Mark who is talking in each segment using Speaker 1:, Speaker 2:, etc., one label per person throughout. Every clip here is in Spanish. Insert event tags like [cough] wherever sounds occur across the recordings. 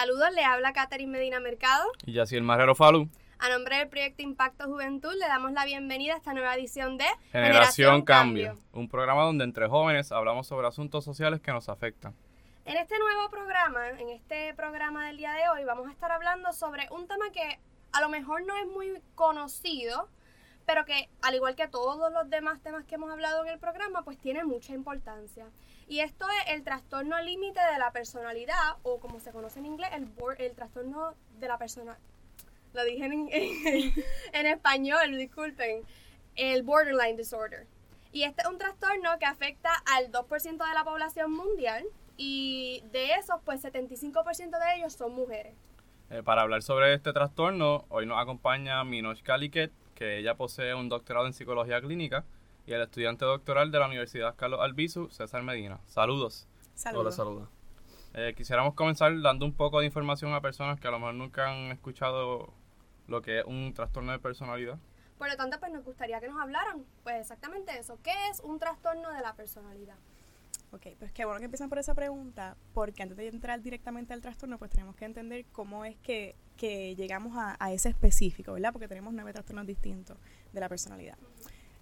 Speaker 1: Saludos, le habla Catherine Medina Mercado.
Speaker 2: Y así el Marrero Falú.
Speaker 1: A nombre del proyecto Impacto Juventud le damos la bienvenida a esta nueva edición de
Speaker 2: Generación, Cambio, un programa donde entre jóvenes hablamos sobre asuntos sociales que nos afectan.
Speaker 1: En este nuevo programa, en este programa del día de hoy, vamos a estar hablando sobre un tema que a lo mejor no es muy conocido, pero que al igual que todos los demás temas que hemos hablado en el programa, pues tiene mucha importancia. Y esto es el trastorno límite de la personalidad, o como se conoce en inglés, el, el trastorno de la persona. Lo dije en, [laughs] en, español, disculpen. El borderline disorder. Y este es un trastorno que afecta al 2% de la población mundial y de esos, pues 75% de ellos son mujeres.
Speaker 2: Eh, para hablar sobre este trastorno, hoy nos acompaña Minosh Kaliket, que ella posee un doctorado en psicología clínica, y el estudiante doctoral de la Universidad Carlos Albizu, César Medina. Saludos.
Speaker 3: Saludos. Hola,
Speaker 2: saludos. Eh, quisiéramos comenzar dando un poco de información a personas que a lo mejor nunca han escuchado lo que es un trastorno de personalidad.
Speaker 1: Por lo tanto, pues nos gustaría que nos hablaran, pues exactamente eso, ¿qué es un trastorno de la personalidad?
Speaker 3: Ok, pues qué bueno que empiezan por esa pregunta, porque antes de entrar directamente al trastorno, pues tenemos que entender cómo es que, que llegamos a, a, ese específico, ¿verdad? Porque tenemos nueve trastornos distintos de la personalidad.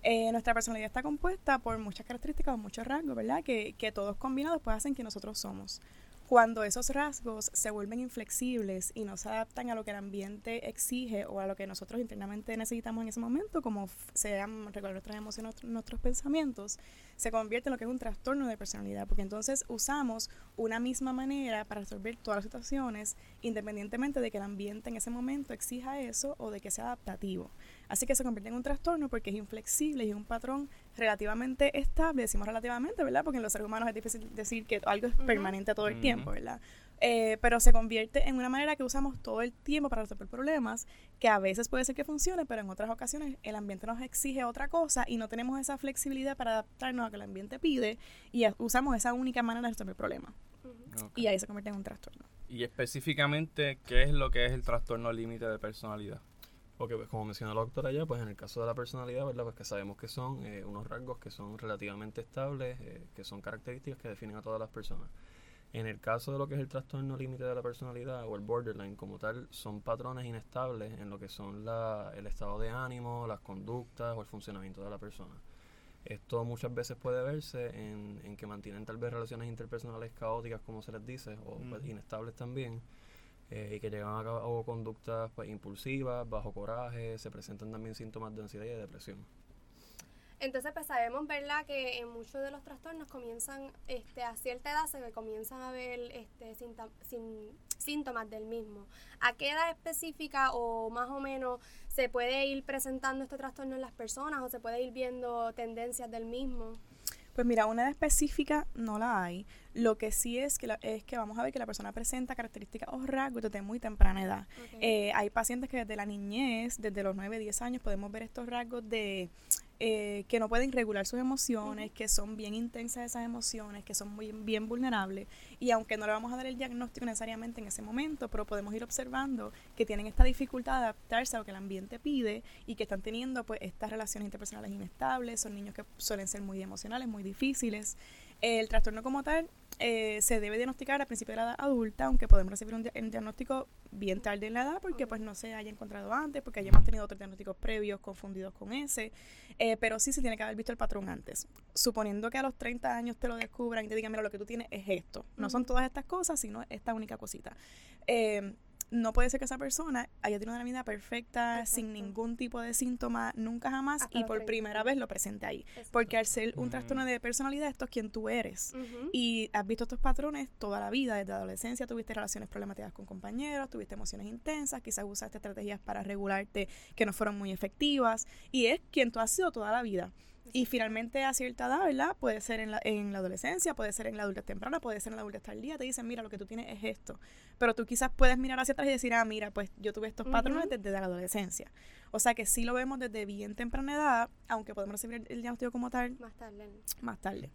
Speaker 3: Eh, nuestra personalidad está compuesta por muchas características, muchos rasgos, ¿verdad? Que, que todos combinados pues hacen que nosotros somos. Cuando esos rasgos se vuelven inflexibles y no se adaptan a lo que el ambiente exige o a lo que nosotros internamente necesitamos en ese momento, como sean recordar nuestras emociones, nuestros pensamientos, se convierte en lo que es un trastorno de personalidad, porque entonces usamos una misma manera para resolver todas las situaciones, independientemente de que el ambiente en ese momento exija eso o de que sea adaptativo. Así que se convierte en un trastorno porque es inflexible y es un patrón relativamente estable, decimos relativamente, ¿verdad? Porque en los seres humanos es difícil decir que algo es permanente todo el tiempo, ¿verdad? Eh, pero se convierte en una manera que usamos todo el tiempo para resolver problemas, que a veces puede ser que funcione, pero en otras ocasiones el ambiente nos exige otra cosa y no tenemos esa flexibilidad para adaptarnos a lo que el ambiente pide y usamos esa única manera de resolver problemas. Y ahí se convierte en un trastorno.
Speaker 2: Y específicamente, ¿qué es lo que es el trastorno límite de personalidad?
Speaker 4: Ok, pues como mencionó la doctora ya, pues en el caso de la personalidad, ¿verdad? Pues que sabemos que son eh, unos rasgos que son relativamente estables, eh, que son características que definen a todas las personas. En el caso de lo que es el trastorno límite de la personalidad o el borderline como tal, son patrones inestables en lo que son la, el estado de ánimo, las conductas o el funcionamiento de la persona. Esto muchas veces puede verse en, en que mantienen tal vez relaciones interpersonales caóticas, como se les dice, o pues, inestables también eh, y que llegan a cabo conductas pues, impulsivas, bajo coraje, se presentan también síntomas de ansiedad y de depresión.
Speaker 1: Entonces, pues sabemos, ¿verdad?, que en muchos de los trastornos comienzan, este, a cierta edad se comienzan a ver este, síntomas del mismo. ¿A qué edad específica o más o menos se puede ir presentando este trastorno en las personas o se puede ir viendo tendencias del mismo?
Speaker 3: Pues mira, una edad específica no la hay. Lo que sí es que, es que vamos a ver que la persona presenta características o rasgos desde muy temprana edad. Eh, hay pacientes que desde la niñez, desde los 9, 10 años, podemos ver estos rasgos de eh, que no pueden regular sus emociones, que son bien intensas esas emociones, que son muy bien vulnerables. Y aunque no le vamos a dar el diagnóstico necesariamente en ese momento, pero podemos ir observando que tienen esta dificultad de adaptarse a lo que el ambiente pide y que están teniendo pues estas relaciones interpersonales inestables, son niños que suelen ser muy emocionales, muy difíciles. El trastorno como tal eh, se debe diagnosticar a principio de la edad adulta, aunque podemos recibir un, diagnóstico bien tarde en la edad porque pues no se haya encontrado antes, porque hayamos tenido otros diagnósticos previos confundidos con ese, eh, pero sí se tiene que haber visto el patrón antes. Suponiendo que a los 30 años te lo descubran y te digan, mira, lo que tú tienes es esto. No son todas estas cosas, sino esta única cosita. Eh, no puede ser que esa persona haya tenido una vida perfecta, sin ningún tipo de síntoma, nunca jamás, y por primera vez lo presente ahí. Porque al ser un trastorno de personalidad, esto es quien tú eres. Y has visto estos patrones toda la vida, desde adolescencia tuviste relaciones problemáticas con compañeros, tuviste emociones intensas, quizás usaste estrategias para regularte que no fueron muy efectivas, y es quien tú has sido toda la vida. Y finalmente a cierta edad, ¿verdad? Puede ser en la, en la adolescencia, puede ser en la adultez temprana, puede ser en la adultez tardía, te dicen, mira, lo que tú tienes es esto. Pero tú quizás puedes mirar hacia atrás y decir, ah, mira, pues yo tuve estos patrones desde la adolescencia. O sea que sí lo vemos desde bien temprana edad, aunque podemos recibir el, diagnóstico como tal.
Speaker 1: Más tarde.
Speaker 3: Más tarde.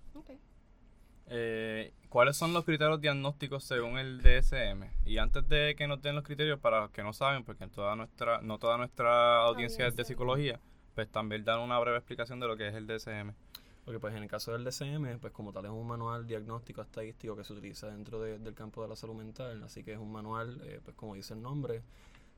Speaker 2: Eh, ¿Cuáles son los criterios diagnósticos según el DSM? Y antes de que nos den los criterios, para los que no saben, porque toda nuestra, no toda nuestra audiencia es de psicología, pues también dar una breve explicación de lo que es el DSM.
Speaker 4: Porque pues en el caso del DCM, pues como tal es un manual diagnóstico estadístico que se utiliza dentro de- del campo de la salud mental, así que es un manual, eh, pues como dice el nombre,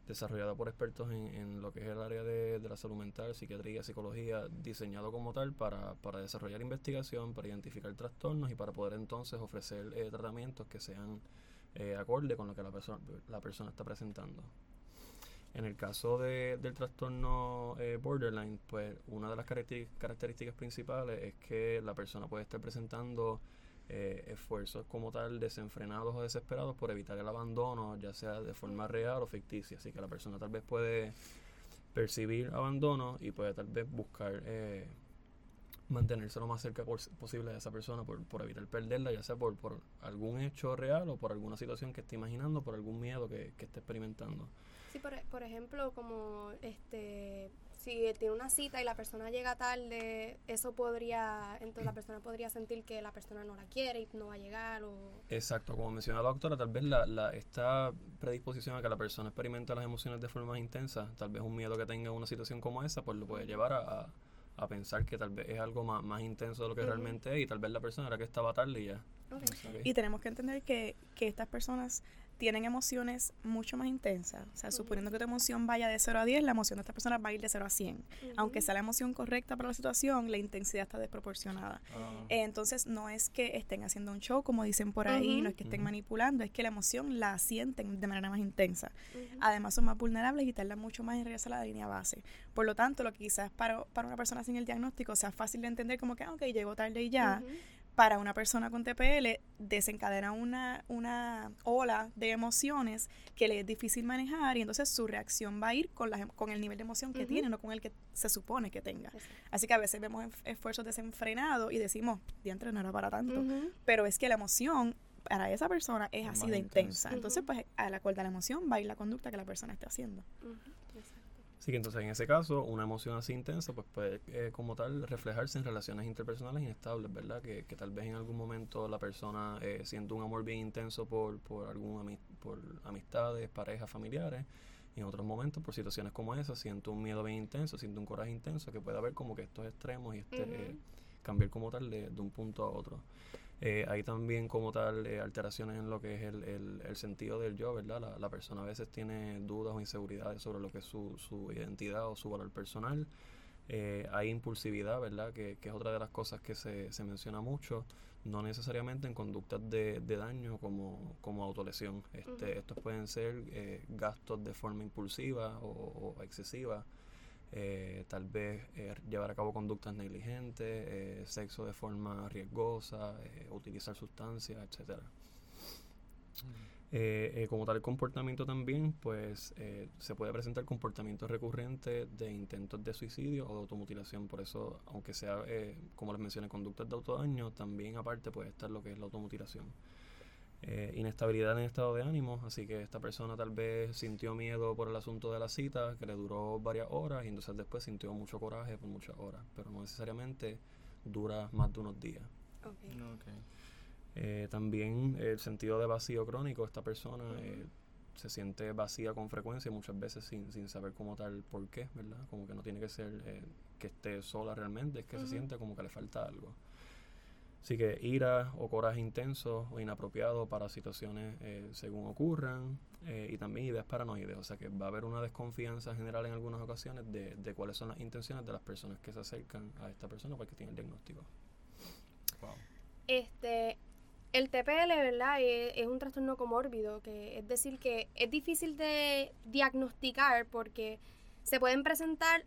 Speaker 4: desarrollado por expertos en, en lo que es el área de, de la salud mental, psiquiatría, psicología, diseñado como tal para, para desarrollar investigación, para identificar trastornos y para poder entonces ofrecer eh, tratamientos que sean eh, acorde con lo que la, persona la persona está presentando. En el caso de, del trastorno eh, borderline, pues una de las características principales es que la persona puede estar presentando eh, esfuerzos como tal desenfrenados o desesperados por evitar el abandono, ya sea de forma real o ficticia. Así que la persona tal vez puede percibir abandono y puede tal vez buscar eh, mantenerse lo más cerca pos- posible de esa persona por, por evitar perderla, ya sea por, por algún hecho real o por alguna situación que esté imaginando, por algún miedo que, que esté experimentando.
Speaker 1: Sí, por, por ejemplo, como este, si tiene una cita y la persona llega tarde, eso podría, entonces la persona podría sentir que la persona no la quiere y no va a llegar o...
Speaker 4: Exacto, como mencionaba la doctora, tal vez la, la, esta predisposición a que la persona experimente las emociones de forma más intensa, tal vez un miedo que tenga en una situación como esa, pues lo puede llevar a, a, a pensar que tal vez es algo más, más intenso de lo que
Speaker 1: Ujú.
Speaker 4: realmente es y tal vez la persona era que estaba tarde y ya.
Speaker 1: Ok.
Speaker 4: Ok.
Speaker 3: Y tenemos que entender que, que estas personas tienen emociones mucho más intensas. O sea, suponiendo que tu emoción vaya de 0 a 10, la emoción de estas personas va a ir de 0 a 100. Aunque sea la emoción correcta para la situación, la intensidad está desproporcionada.
Speaker 2: Ah,
Speaker 3: Eh, Entonces, no es que estén haciendo un show, como dicen por ahí, no es que estén manipulando, es que la emoción la sienten de manera más intensa. Además, son más vulnerables y tardan mucho más en regresar a la línea base. Por lo tanto, lo que quizás para, para una persona sin el diagnóstico sea fácil de entender como que, ah, ok, llegó tarde y ya. Para una persona con TPL desencadena una, una ola de emociones que le es difícil manejar y entonces su reacción va a ir con, la, con el nivel de emoción que tiene, no con el que se supone que tenga. Así que a veces vemos esfuerzos desenfrenados y decimos, diantre, no era para tanto. Pero es que la emoción para esa persona es
Speaker 2: Es
Speaker 3: así de
Speaker 2: intensa.
Speaker 3: intensa. Entonces, pues, a la acuerdo a la emoción va a ir la conducta que la persona esté haciendo.
Speaker 4: Así que entonces en ese caso, una emoción así intensa pues puede eh, como tal reflejarse en relaciones interpersonales inestables, ¿verdad? Que, que tal vez en algún momento la persona eh, siente un amor bien intenso por, por, algún ami- por amistades, parejas, familiares. Y en otros momentos, por situaciones como esa, siente un miedo bien intenso, siente un coraje intenso, que puede haber como que estos extremos y este, eh, cambiar como tal de, de un punto a otro. Eh, hay también como tal eh, alteraciones en lo que es el, el, el sentido del yo, ¿verdad? La, la persona a veces tiene dudas o inseguridades sobre lo que es su, su identidad o su valor personal. Eh, hay impulsividad, ¿verdad? Que, que es otra de las cosas que se, se menciona mucho, no necesariamente en conductas de, de daño como, como autolesión. Este. Estos pueden ser eh, gastos de forma impulsiva o, o excesiva, eh, tal vez eh, llevar a cabo conductas negligentes, eh, sexo de forma riesgosa, eh, utilizar sustancias, etcétera. Eh, eh, como tal comportamiento también, pues eh, se puede presentar comportamientos recurrentes de intentos de suicidio o de automutilación. Por eso, aunque sea, eh, como les mencioné, conductas de autodaño, también aparte puede estar lo que es la automutilación. Eh, inestabilidad en estado de ánimo, así que esta persona tal vez sintió miedo por el asunto de la cita, que le duró varias horas, y entonces después sintió mucho coraje por muchas horas, pero no necesariamente dura más de unos días.
Speaker 1: Ok.
Speaker 2: ok.
Speaker 4: Eh, también el sentido de vacío crónico, esta persona eh, se siente vacía con frecuencia y muchas veces sin, sin saber como tal por qué, ¿verdad? Como que no tiene que ser eh, que esté sola realmente, es que se siente como que le falta algo. Así que ira o coraje intenso o inapropiado para situaciones eh, según ocurran eh, y también ideas paranoides, o sea que va a haber una desconfianza general en algunas ocasiones de, de cuáles son las intenciones de las personas que se acercan a esta persona porque tiene el diagnóstico.
Speaker 2: Wow.
Speaker 1: Este, el TPL, ¿verdad? Es, es un trastorno comórbido, que es decir, que es difícil de diagnosticar porque se pueden presentar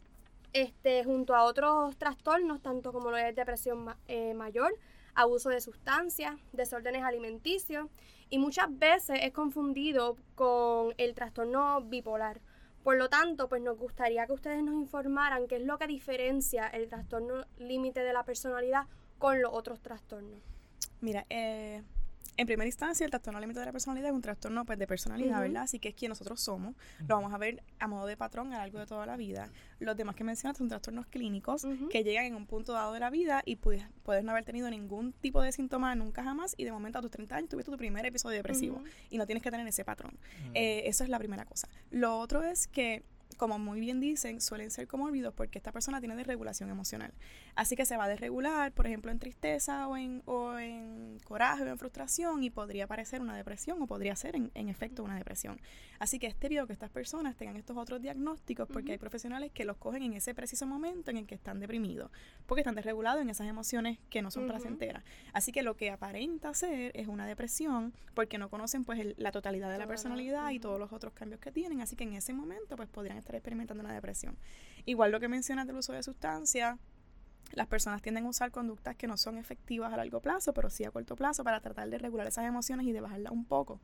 Speaker 1: este, junto a otros trastornos, tanto como lo es depresión ma- eh, mayor, abuso de sustancias, desórdenes alimenticios, y muchas veces es confundido con el trastorno bipolar. Por lo tanto, pues nos gustaría que ustedes nos informaran qué es lo que diferencia el trastorno límite de la personalidad con los otros trastornos.
Speaker 3: Mira, eh, en primera instancia, el trastorno límite de la personalidad es un trastorno pues, de personalidad. ¿verdad? Así que es quien nosotros somos. Lo vamos a ver a modo de patrón a lo largo de toda la vida. Los demás que mencionas son trastornos clínicos que llegan en un punto dado de la vida y puedes, puedes no haber tenido ningún tipo de síntoma nunca jamás y de momento a tus 30 años tuviste tu primer episodio depresivo y no tienes que tener ese patrón. Eh, eso es la primera cosa. Lo otro es que como muy bien dicen, suelen ser comórbidos porque esta persona tiene desregulación emocional. Así que se va a desregular, por ejemplo, en tristeza o en, o en coraje o en frustración y podría parecer una depresión o podría ser en, en efecto una depresión. Así que es temido que estas personas tengan estos otros diagnósticos porque hay profesionales que los cogen en ese preciso momento en el que están deprimidos, porque están desregulados en esas emociones que no son placenteras. Así que lo que aparenta ser es una depresión porque no conocen pues la totalidad de la personalidad y todos los otros cambios que tienen, así que en ese momento pues podrían estar experimentando una depresión. Igual lo que mencionas del uso de sustancias, las personas tienden a usar conductas que no son efectivas a largo plazo, pero sí a corto plazo para tratar de regular esas emociones y de bajarlas un poco.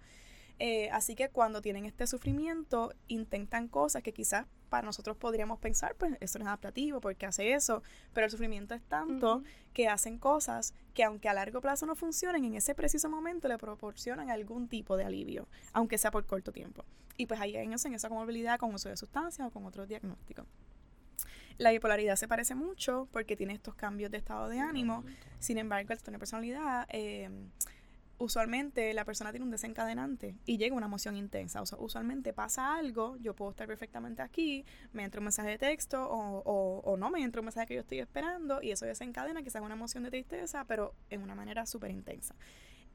Speaker 3: Eh, así que cuando tienen este sufrimiento, intentan cosas que quizás para nosotros podríamos pensar, pues eso no es adaptativo, porque hace eso, pero el sufrimiento es tanto que hacen cosas que aunque a largo plazo no funcionen, en ese preciso momento le proporcionan algún tipo de alivio, aunque sea por corto tiempo. Y pues ahí ellos en esa comorbilidad con uso de sustancias o con otros diagnósticos. La bipolaridad se parece mucho porque tiene estos cambios de estado de ánimo, sin embargo, el trastorno de personalidad... Eh, usualmente la persona tiene un desencadenante y llega una emoción intensa. O sea, usualmente pasa algo, yo puedo estar perfectamente aquí, me entra un mensaje de texto o, o, no me entra un mensaje que yo estoy esperando y eso desencadena quizás una emoción de tristeza, pero en una manera súper intensa.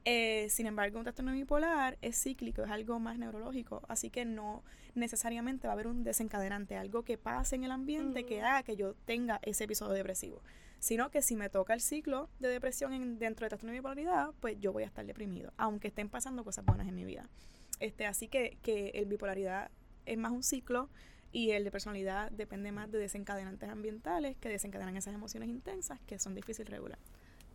Speaker 3: Eh, sin embargo, un trastorno bipolar es cíclico, es algo más neurológico, así que no necesariamente va a haber un desencadenante, algo que pase en el ambiente que haga que yo tenga ese episodio depresivo sino que si me toca el ciclo de depresión en, dentro de trastorno de bipolaridad, pues yo voy a estar deprimido, aunque estén pasando cosas buenas en mi vida. Este, así que, que el bipolaridad es más un ciclo y el de personalidad depende más de desencadenantes ambientales que desencadenan esas emociones intensas que son difíciles de regular.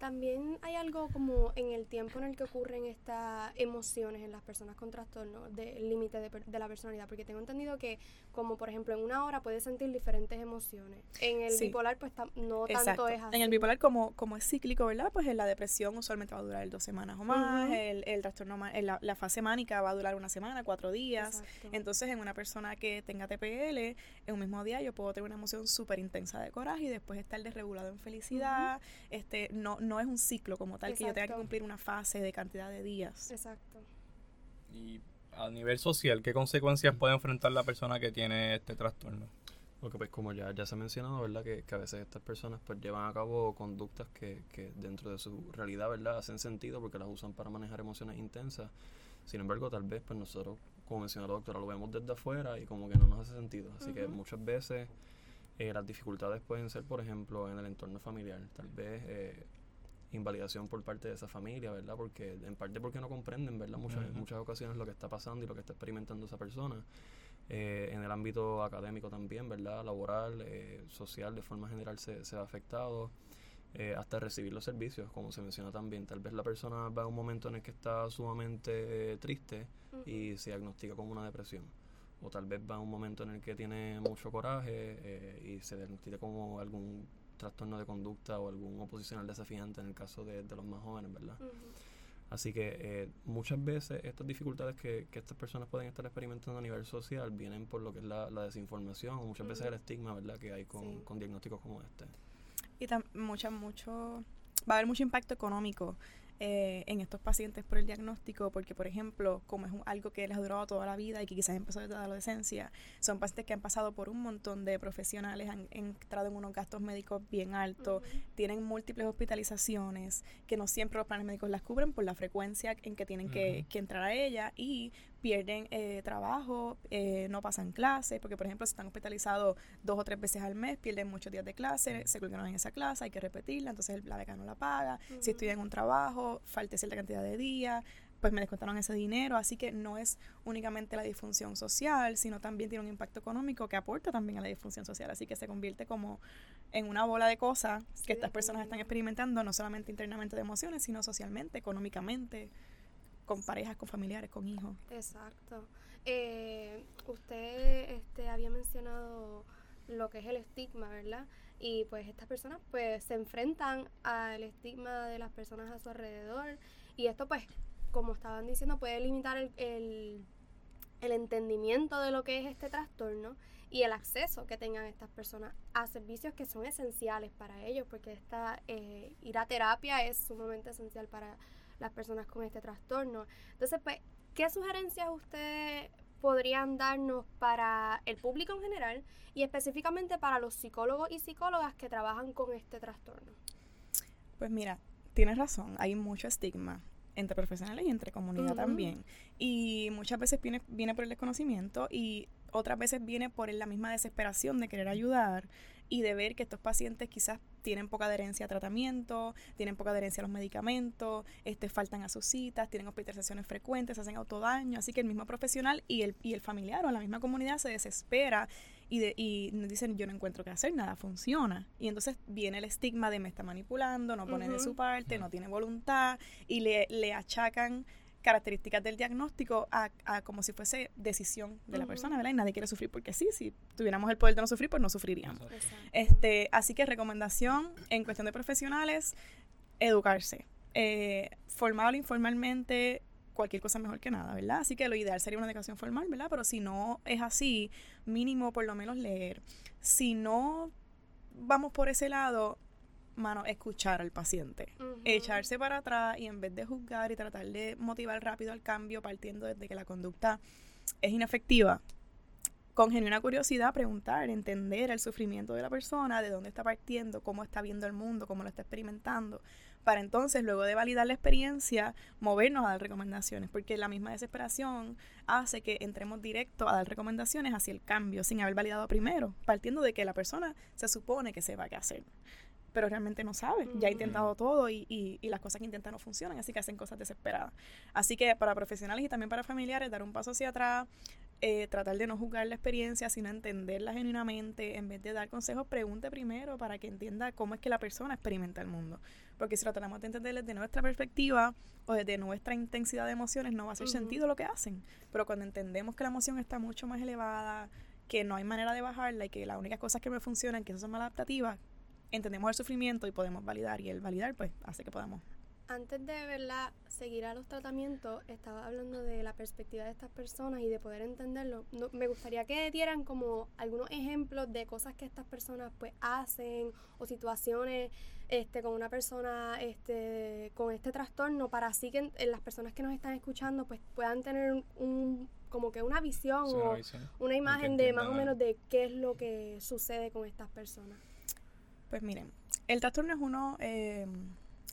Speaker 1: También hay algo como en el tiempo en el que ocurren estas emociones en las personas con trastorno del límite de, la personalidad, porque tengo entendido que como por ejemplo en una hora puedes sentir diferentes emociones. En el bipolar pues no tanto es así.
Speaker 3: En el bipolar como, como es cíclico, ¿verdad? Pues en la depresión usualmente va a durar dos semanas o más, el, el, trastorno, la, la, fase mánica va a durar una semana, cuatro días. Entonces en una persona que tenga TPL, en un mismo día yo puedo tener una emoción súper intensa de coraje y después estar desregulado en felicidad, este no no es un ciclo como tal, que yo tenga que cumplir una fase de cantidad de días.
Speaker 1: Exacto.
Speaker 2: Y a nivel social, ¿qué consecuencias puede enfrentar la persona que tiene este trastorno?
Speaker 4: Porque pues como ya, ya se ha mencionado, ¿verdad? Que, que, a veces estas personas pues llevan a cabo conductas que, que dentro de su realidad, ¿verdad? Hacen sentido porque las usan para manejar emociones intensas. Sin embargo, tal vez pues nosotros, como mencionó la doctora, lo vemos desde afuera y como que no nos hace sentido. Así que muchas veces eh, las dificultades pueden ser, por ejemplo, en el entorno familiar. Tal vez eh, invalidación por parte de esa familia, ¿verdad? Porque en parte porque no comprenden, ¿verdad? Muchas, muchas ocasiones lo que está pasando y lo que está experimentando esa persona. Eh, en el ámbito académico también, ¿verdad? Laboral, eh, social, de forma general se, se ha afectado. Eh, hasta recibir los servicios, como se menciona también. Tal vez la persona va a un momento en el que está sumamente triste y se diagnostica como una depresión. O tal vez va a un momento en el que tiene mucho coraje y se diagnostica como algún trastorno de conducta o algún oposicional desafiante en el caso de, los más jóvenes, ¿verdad? Así que eh, muchas veces estas dificultades que, estas personas pueden estar experimentando a nivel social vienen por lo que es la, desinformación o muchas veces el estigma, ¿verdad?, que hay con, con diagnósticos como este.
Speaker 3: Y mucha, mucho, va a haber mucho impacto económico eh, en estos pacientes por el diagnóstico, porque por ejemplo, como es algo que les ha durado toda la vida y que quizás empezó desde la adolescencia, son pacientes que han pasado por un montón de profesionales, han, entrado en unos gastos médicos bien altos, tienen múltiples hospitalizaciones, que no siempre los planes médicos las cubren por la frecuencia en que tienen que, que entrar a ella y pierden eh, trabajo, eh, no pasan clases, porque por ejemplo si están hospitalizados dos o tres veces al mes, pierden muchos días de clase, se colgaron en esa clase, hay que repetirla, entonces la beca no la paga, si estudian un trabajo, falta cierta cantidad de días, pues me descontaron ese dinero, así que no es únicamente la disfunción social, sino también tiene un impacto económico que aporta también a la disfunción social, así que se convierte como en una bola de cosas que estas personas están experimentando, no solamente internamente de emociones, sino socialmente, económicamente con parejas, con familiares, con hijos.
Speaker 1: Exacto. Eh, usted este, había mencionado lo que es el estigma, ¿verdad? Y pues estas personas pues se enfrentan al estigma de las personas a su alrededor y esto pues, como estaban diciendo, puede limitar el, el, entendimiento de lo que es este trastorno y el acceso que tengan estas personas a servicios que son esenciales para ellos, porque esta, eh, ir a terapia es sumamente esencial para las personas con este trastorno. Entonces, pues, ¿qué sugerencias usted podrían darnos para el público en general y específicamente para los psicólogos y psicólogas que trabajan con este trastorno?
Speaker 3: Pues mira, tienes razón, hay mucho estigma entre profesionales y entre comunidad también. Y muchas veces viene, viene por el desconocimiento y otras veces viene por la misma desesperación de querer ayudar y de ver que estos pacientes quizás tienen poca adherencia a tratamiento, tienen poca adherencia a los medicamentos, este, faltan a sus citas, tienen hospitalizaciones frecuentes, hacen autodaño, así que el mismo profesional y el, y el familiar o la misma comunidad se desespera y, de, y dicen yo no encuentro qué hacer, nada funciona. Y entonces viene el estigma de me está manipulando, no pone de su parte, no tiene voluntad y le, le achacan características del diagnóstico a, como si fuese decisión de la persona, ¿verdad? Y nadie quiere sufrir porque sí, si tuviéramos el poder de no sufrir, pues no sufriríamos. Este, así que recomendación en cuestión de profesionales, educarse. Eh, formal o informalmente, cualquier cosa mejor que nada, ¿verdad? Así que lo ideal sería una educación formal, ¿verdad? Pero si no es así, mínimo por lo menos leer. Si no vamos por ese lado, mano, escuchar al paciente. Echarse para atrás y en vez de juzgar y tratar de motivar rápido al cambio partiendo desde que la conducta es inefectiva, con genuina curiosidad preguntar, entender el sufrimiento de la persona, de dónde está partiendo, cómo está viendo el mundo, cómo lo está experimentando, para entonces, luego de validar la experiencia, movernos a dar recomendaciones, porque la misma desesperación hace que entremos directo a dar recomendaciones hacia el cambio, sin haber validado primero, partiendo de que la persona se supone que sepa qué hacer pero realmente no sabe. Ya ha intentado todo y, y, y, las cosas que intenta no funcionan, así que hacen cosas desesperadas. Así que para profesionales y también para familiares, dar un paso hacia atrás, eh, tratar de no juzgar la experiencia, sino entenderla genuinamente, en vez de dar consejos, pregunte primero para que entienda cómo es que la persona experimenta el mundo. Porque si tratamos de entender desde nuestra perspectiva o desde nuestra intensidad de emociones, no va a hacer sentido lo que hacen. Pero cuando entendemos que la emoción está mucho más elevada, que no hay manera de bajarla y que las únicas cosas que me funcionan, que son maladaptativas, entendemos el sufrimiento y podemos validar y el validar pues hace que podamos
Speaker 1: antes de verla seguir a los tratamientos, estaba hablando de la perspectiva de estas personas y de poder entenderlo. me gustaría que dieran como algunos ejemplos de cosas que estas personas pues hacen o situaciones este con una persona este con este trastorno para así que las personas que nos están escuchando pues puedan tener un, como que una visión o una, imagen de más o menos de qué es lo que sucede con estas personas.
Speaker 3: Pues miren, el trastorno es uno eh,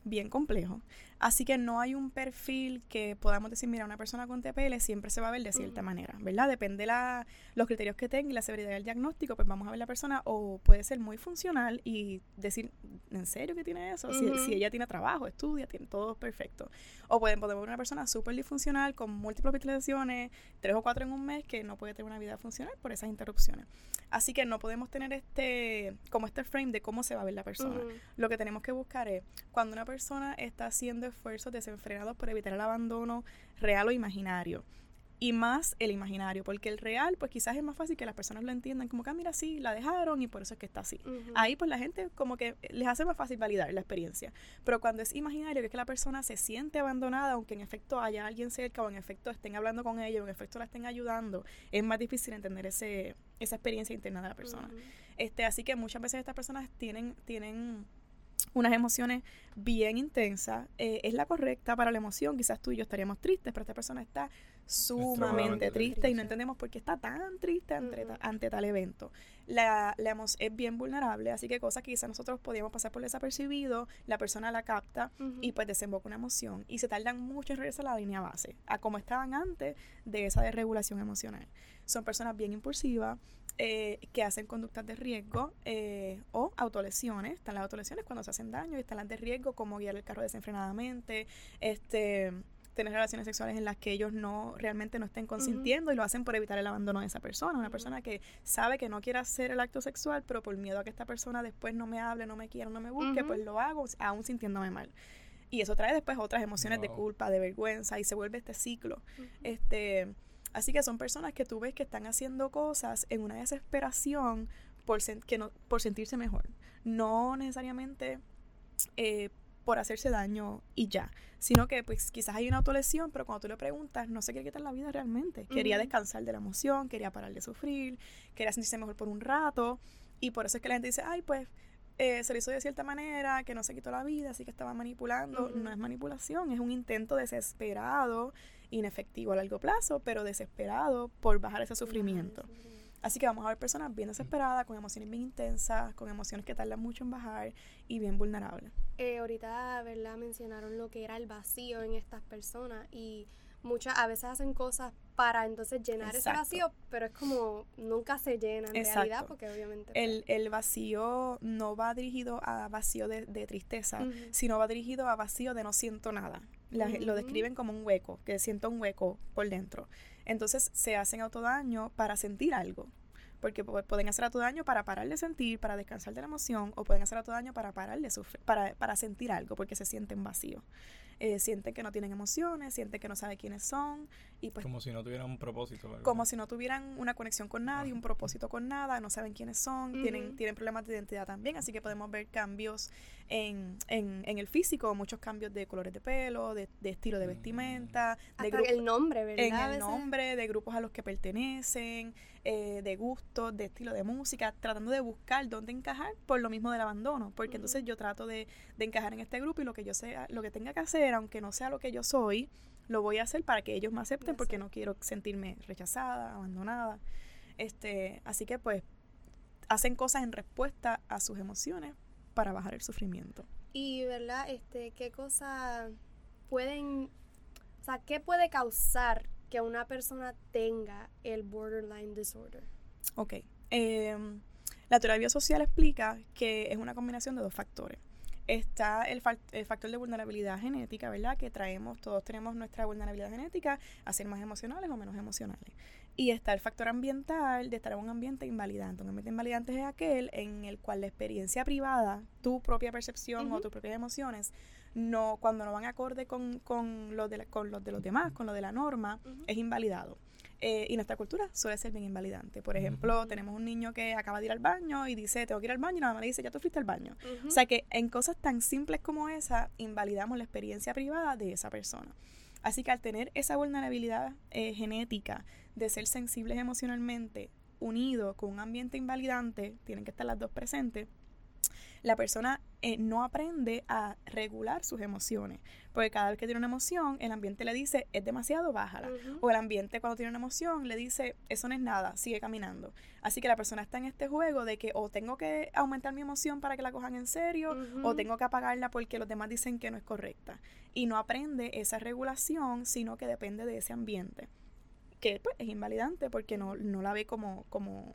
Speaker 3: bien complejo. Así que no hay un perfil que podamos decir, mira, una persona con TPL siempre se va a ver de cierta manera, ¿verdad? Depende de los criterios que tenga y la severidad del diagnóstico, pues vamos a ver la persona o puede ser muy funcional y decir, ¿en serio que tiene eso? si, ella tiene trabajo, estudia, tiene todo perfecto. O pueden podemos ver una persona súper disfuncional con múltiples hospitalizaciones, tres o cuatro en un mes, que no puede tener una vida funcional por esas interrupciones. Así que no podemos tener este, como este frame de cómo se va a ver la persona. Lo que tenemos que buscar es, cuando una persona está haciendo esfuerzos desenfrenados por evitar el abandono real o imaginario. Y más el imaginario, porque el real, pues quizás es más fácil que las personas lo entiendan, como que, ah, mira, sí, la dejaron y por eso es que está así. Ahí, pues la gente como que les hace más fácil validar la experiencia. Pero cuando es imaginario, que es que la persona se siente abandonada, aunque en efecto haya alguien cerca o en efecto estén hablando con ella o en efecto la estén ayudando, es más difícil entender ese, esa experiencia interna de la persona. este Así que muchas veces estas personas tienen, tienen unas emociones bien intensas, eh, es la correcta para la emoción. Quizás tú y yo estaríamos tristes, pero esta persona está sumamente triste y no entendemos por qué está tan triste ante, ante tal evento. La, la es bien vulnerable, así que cosas que quizás nosotros podíamos pasar por desapercibido, la persona la capta y pues desemboca una emoción. Y se tardan mucho en regresar a la línea base, a como estaban antes de esa desregulación emocional. Son personas bien impulsivas, eh, que hacen conductas de riesgo eh, o autolesiones. Están las autolesiones cuando se hacen daño y están las de riesgo como guiar el carro desenfrenadamente, este tener relaciones sexuales en las que ellos no realmente no estén consintiendo y lo hacen por evitar el abandono de esa persona. Una persona que sabe que no quiere hacer el acto sexual, pero por miedo a que esta persona después no me hable, no me quiera, no me busque, pues lo hago aún sintiéndome mal. Y eso trae después otras emociones de culpa, de vergüenza y se vuelve este ciclo. Este Así que son personas que tú ves que están haciendo cosas en una desesperación por, que no, por sentirse mejor. No necesariamente eh, por hacerse daño y ya, sino que pues quizás hay una autolesión, pero cuando tú le preguntas, no se quiere quitar la vida realmente. Quería descansar de la emoción, quería parar de sufrir, quería sentirse mejor por un rato. Y por eso es que la gente dice, ay, pues eh, se lo hizo de cierta manera, que no se quitó la vida, así que estaba manipulando. No es manipulación, es un intento desesperado inefectivo a largo plazo, pero desesperado por bajar ese sufrimiento. Así que vamos a ver personas bien desesperadas, con emociones bien intensas, con emociones que tardan mucho en bajar y bien vulnerables.
Speaker 1: Eh, ahorita, ¿verdad? Mencionaron lo que era el vacío en estas personas y muchas a veces hacen cosas para entonces llenar ese vacío, pero es como nunca se llena en realidad porque obviamente...
Speaker 3: El, pues el, vacío no va dirigido a vacío de, tristeza, sino va dirigido a vacío de no siento nada. Lo describen como un hueco, que siento un hueco por dentro. Entonces se hacen autodaño para sentir algo. Porque pueden hacer autodaño para parar de sentir, para descansar de la emoción, o pueden hacer autodaño para parar de sufrir, para, para sentir algo, porque se sienten vacíos eh, sienten que no tienen emociones, sienten que no saben quiénes son. y pues
Speaker 2: Como si no tuvieran un propósito.
Speaker 3: Como si no tuvieran una conexión con nadie, un propósito con nada, no saben quiénes son, tienen, tienen problemas de identidad también, así que podemos ver cambios en, en, en el físico, muchos cambios de colores de pelo, de, estilo de mm. vestimenta,
Speaker 1: de el nombre, ¿verdad?
Speaker 3: En el nombre, de grupos a los que pertenecen, eh, de gustos, de estilo de música, tratando de buscar dónde encajar por lo mismo del abandono, porque entonces yo trato de, de encajar en este grupo y lo que yo sea, lo que tenga que hacer aunque no sea lo que yo soy, lo voy a hacer para que ellos me acepten porque no quiero sentirme rechazada, abandonada. Este, así que pues hacen cosas en respuesta a sus emociones para bajar el sufrimiento.
Speaker 1: Y, ¿verdad? Este, ¿qué cosas pueden, o sea, qué puede causar que una persona tenga el borderline disorder?
Speaker 3: Ok. Em, la teoría social explica que es una combinación de dos factores está el, factor de vulnerabilidad genética, ¿verdad? Que traemos, todos tenemos nuestra vulnerabilidad genética a ser más emocionales o menos emocionales. Y está el factor ambiental de estar en un ambiente invalidante. Un ambiente invalidante es aquel en el cual la experiencia privada, tu propia percepción o tus propias emociones, no, cuando no van acorde con, con, los de con los de los demás, con lo de la norma, es invalidado. Eh, y nuestra cultura suele ser bien invalidante. Por ejemplo, tenemos un niño que acaba de ir al baño y dice, tengo que ir al baño, y nada más le dice, ya tú fuiste al baño. O sea que en cosas tan simples como esa, invalidamos la experiencia privada de esa persona. Así que al tener esa vulnerabilidad eh, genética de ser sensibles emocionalmente, unido con un ambiente invalidante, tienen que estar las dos presentes, la persona eh, no aprende a regular sus emociones. Porque cada vez que tiene una emoción, el ambiente le dice, es demasiado, bájala. O el ambiente cuando tiene una emoción le dice, eso no es nada, sigue caminando. Así que la persona está en este juego de que o tengo que aumentar mi emoción para que la cojan en serio, o tengo que apagarla porque los demás dicen que no es correcta. Y no aprende esa regulación, sino que depende de ese ambiente. Que pues, es invalidante porque no, no la ve como, como,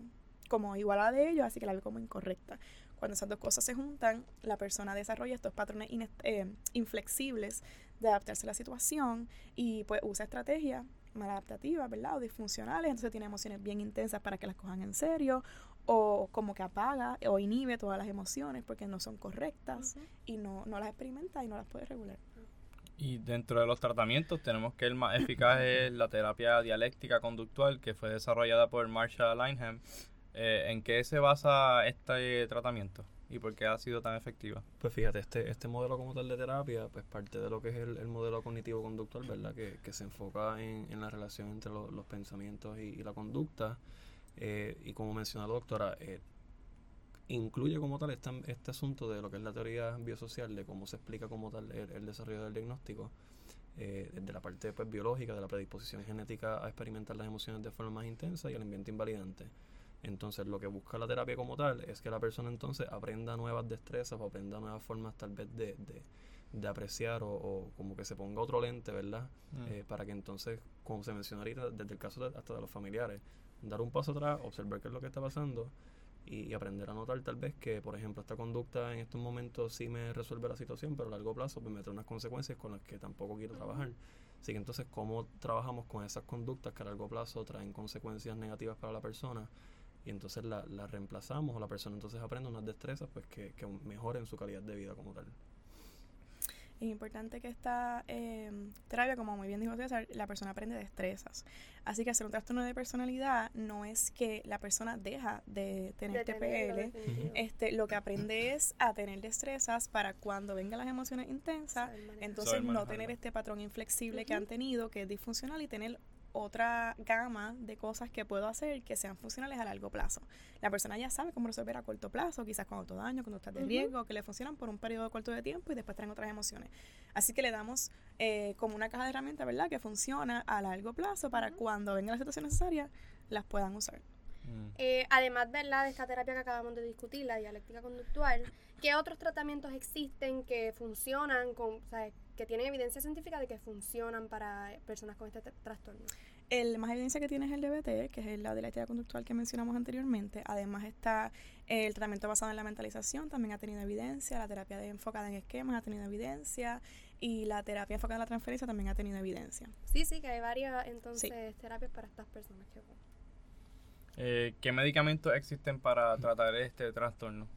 Speaker 3: como igual a la de ellos, así que la ve como incorrecta. Cuando esas dos cosas se juntan, la persona desarrolla estos patrones eh, inflexibles de adaptarse a la situación y pues usa estrategias maladaptativas, ¿verdad? O disfuncionales, entonces tiene emociones bien intensas para que las cojan en serio o como que apaga o inhibe todas las emociones porque no son correctas y no, no las experimenta y no las puede regular.
Speaker 2: Y dentro de los tratamientos tenemos que el más eficaz es la terapia dialéctica conductual que fue desarrollada por Marshall Lineham eh, ¿En qué se basa este tratamiento y por qué ha sido tan efectiva?
Speaker 4: Pues fíjate, este, este modelo como tal de terapia, pues parte de lo que es el, modelo cognitivo-conductual, ¿verdad? Que, se enfoca en, la relación entre los pensamientos y, la conducta. Eh, y como mencionó la doctora, eh, incluye como tal este, este, asunto de lo que es la teoría biosocial, de cómo se explica como tal el, desarrollo del diagnóstico, desde la parte pues, biológica, de la predisposición genética a experimentar las emociones de forma más intensa y el ambiente invalidante. Entonces, lo que busca la terapia como tal es que la persona entonces aprenda nuevas destrezas o aprenda nuevas formas tal vez de, de, apreciar o, como que se ponga otro lente, ¿verdad? Mm. Eh, para que entonces, como se menciona ahorita, desde el caso hasta de los familiares, dar un paso atrás, observar qué es lo que está pasando y, aprender a notar tal vez que, por ejemplo, esta conducta en estos momentos sí me resuelve la situación, pero a largo plazo pues me trae unas consecuencias con las que tampoco quiero trabajar. Así que entonces, ¿cómo trabajamos con esas conductas que a largo plazo traen consecuencias negativas para la persona? Y entonces la, la, reemplazamos o la persona entonces aprende unas destrezas pues que, que mejoren su calidad de vida como tal.
Speaker 3: Es importante que esta eh, terapia, como muy bien dijo César, la persona aprende destrezas. Así que hacer un trastorno de personalidad no es que la persona deja de tener TPL. Este, lo que aprende es a tener destrezas para cuando vengan las emociones intensas, entonces no tener este patrón inflexible que han tenido, que es disfuncional, y tener otra gama de cosas que puedo hacer que sean funcionales a largo plazo. La persona ya sabe cómo resolver a corto plazo, quizás con autodaño, cuando estás de riesgo, que le funcionan por un periodo corto de tiempo y después traen otras emociones. Así que le damos eh, como una caja de herramientas, ¿verdad? Que funciona a largo plazo para cuando venga la situación necesaria, las puedan usar.
Speaker 1: Mm. Eh, además ¿verdad? de esta terapia que acabamos de discutir, la dialéctica conductual, ¿qué otros tratamientos existen que funcionan, con, que tienen evidencia científica de que funcionan para personas con este trastorno?
Speaker 3: El más evidencia que tiene es el DBT, que es la dialéctica conductual que mencionamos anteriormente. Además está el tratamiento basado en la mentalización, también ha tenido evidencia. La terapia de enfocada en esquemas ha tenido evidencia. Y la terapia enfocada en la transferencia también ha tenido evidencia.
Speaker 1: Sí, sí, que hay varias entonces terapias para estas personas que
Speaker 2: eh, ¿Qué medicamentos existen para tratar este trastorno?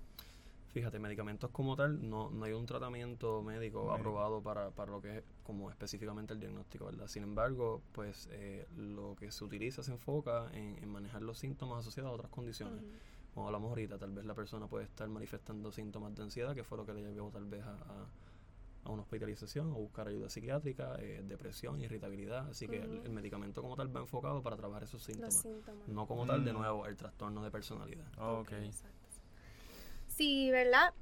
Speaker 4: Fíjate, medicamentos como tal, no, no hay un tratamiento médico aprobado para, para, lo que es como específicamente el diagnóstico, ¿verdad? Sin embargo, pues eh, lo que se utiliza se enfoca en, manejar los síntomas asociados a otras condiciones. Como hablamos ahorita, tal vez la persona puede estar manifestando síntomas de ansiedad, que fue lo que le llevó tal vez a a una hospitalización o buscar ayuda psiquiátrica, eh, depresión, irritabilidad. Así que el, medicamento como tal va enfocado para trabajar esos síntomas. No como tal, de mm. nuevo, el trastorno de personalidad.
Speaker 2: ok.
Speaker 1: Sí, ¿verdad?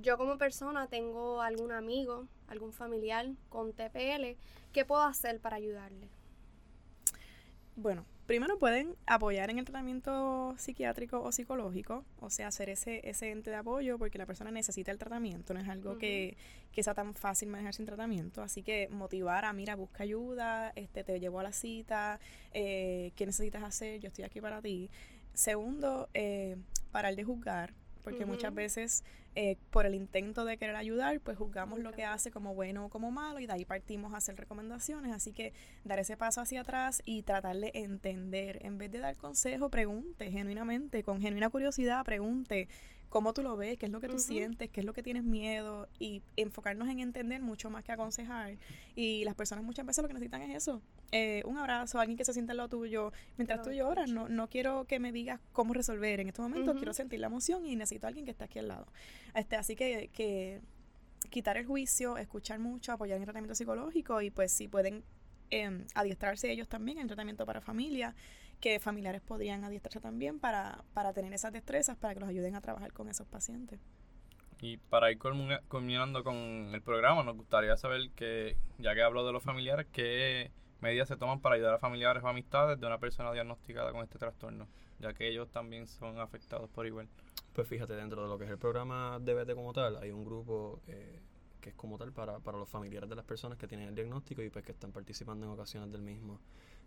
Speaker 1: Yo como persona tengo algún amigo, algún familiar con TPL, ¿qué puedo hacer para ayudarle?
Speaker 3: Bueno, primero pueden apoyar en el tratamiento psiquiátrico o psicológico, o sea, hacer ese, ese ente de apoyo porque la persona necesita el tratamiento, no es algo que, que, sea tan fácil manejar sin tratamiento, así que motivar a, mira, busca ayuda, este te llevo a la cita, eh, ¿qué necesitas hacer? Yo estoy aquí para ti. Segundo, eh, parar de juzgar, porque muchas veces eh, por el intento de querer ayudar, pues juzgamos lo que hace como bueno o como malo y de ahí partimos a hacer recomendaciones. Así que dar ese paso hacia atrás y tratar de entender, en vez de dar consejo, pregunte genuinamente, con genuina curiosidad, pregunte cómo tú lo ves, qué es lo que tú sientes, qué es lo que tienes miedo y enfocarnos en entender mucho más que aconsejar. Y las personas muchas veces lo que necesitan es eso, eh, un abrazo, alguien que se sienta en lo tuyo mientras tú lloras. No, no quiero que me digas cómo resolver en este momento, quiero sentir la emoción y necesito a alguien que esté aquí al lado. Este, así que, que quitar el juicio, escuchar mucho, apoyar en el tratamiento psicológico y pues si pueden eh, adiestrarse ellos también en tratamiento para familia que familiares podrían adiestrarse también para, para tener esas destrezas, para que los ayuden a trabajar con esos pacientes.
Speaker 2: Y para ir culminando con el programa, nos gustaría saber que, ya que hablo de los familiares, qué medidas se toman para ayudar a familiares o amistades de una persona diagnosticada con este trastorno, ya que ellos también son afectados por igual.
Speaker 4: Pues fíjate, dentro de lo que es el programa DBT como tal, hay un grupo eh, que es como tal para, para los familiares de las personas que tienen el diagnóstico y pues que están participando en ocasiones del mismo.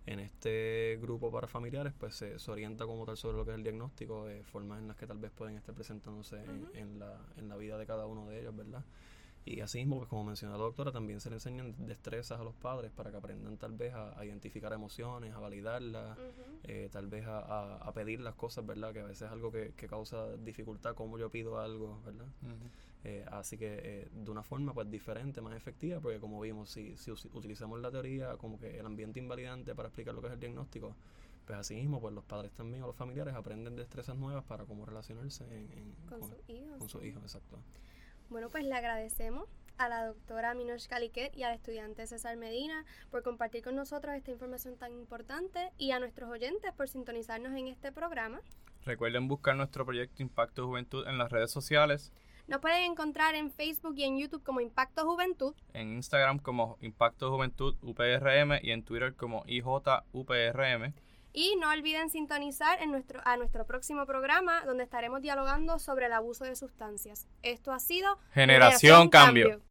Speaker 4: En este grupo para familiares, pues se, orienta como tal sobre lo que es el diagnóstico, de formas en las que tal vez pueden estar presentándose en, la, en la vida de cada uno de ellos, ¿verdad? Y así mismo, pues como mencionó la doctora, también se le enseñan destrezas a los padres para que aprendan tal vez a, identificar emociones, a validarlas, eh, tal vez a, a, pedir las cosas, ¿verdad? Que a veces es algo que, que causa dificultad, como yo pido algo, ¿verdad? Eh, así que eh, de una forma pues diferente, más efectiva, porque como vimos, si, si utilizamos la teoría como que el ambiente invalidante para explicar lo que es el diagnóstico, pues así mismo pues los padres también o los familiares aprenden destrezas nuevas para cómo relacionarse
Speaker 1: con, sus hijos.
Speaker 4: Con sus hijos, exacto.
Speaker 1: Bueno, pues le agradecemos a la doctora Minosh Caliquet y al estudiante César Medina por compartir con nosotros esta información tan importante y a nuestros oyentes por sintonizarnos en este programa.
Speaker 2: Recuerden buscar nuestro proyecto Impacto Juventud en las redes sociales
Speaker 1: nos pueden encontrar en Facebook y en YouTube como Impacto Juventud.
Speaker 2: En Instagram como Impacto Juventud UPRM y en Twitter como IJUPRM.
Speaker 1: Y no olviden sintonizar en nuestro, a nuestro próximo programa donde estaremos dialogando sobre el abuso de sustancias. Esto ha sido
Speaker 2: Generación, Cambio.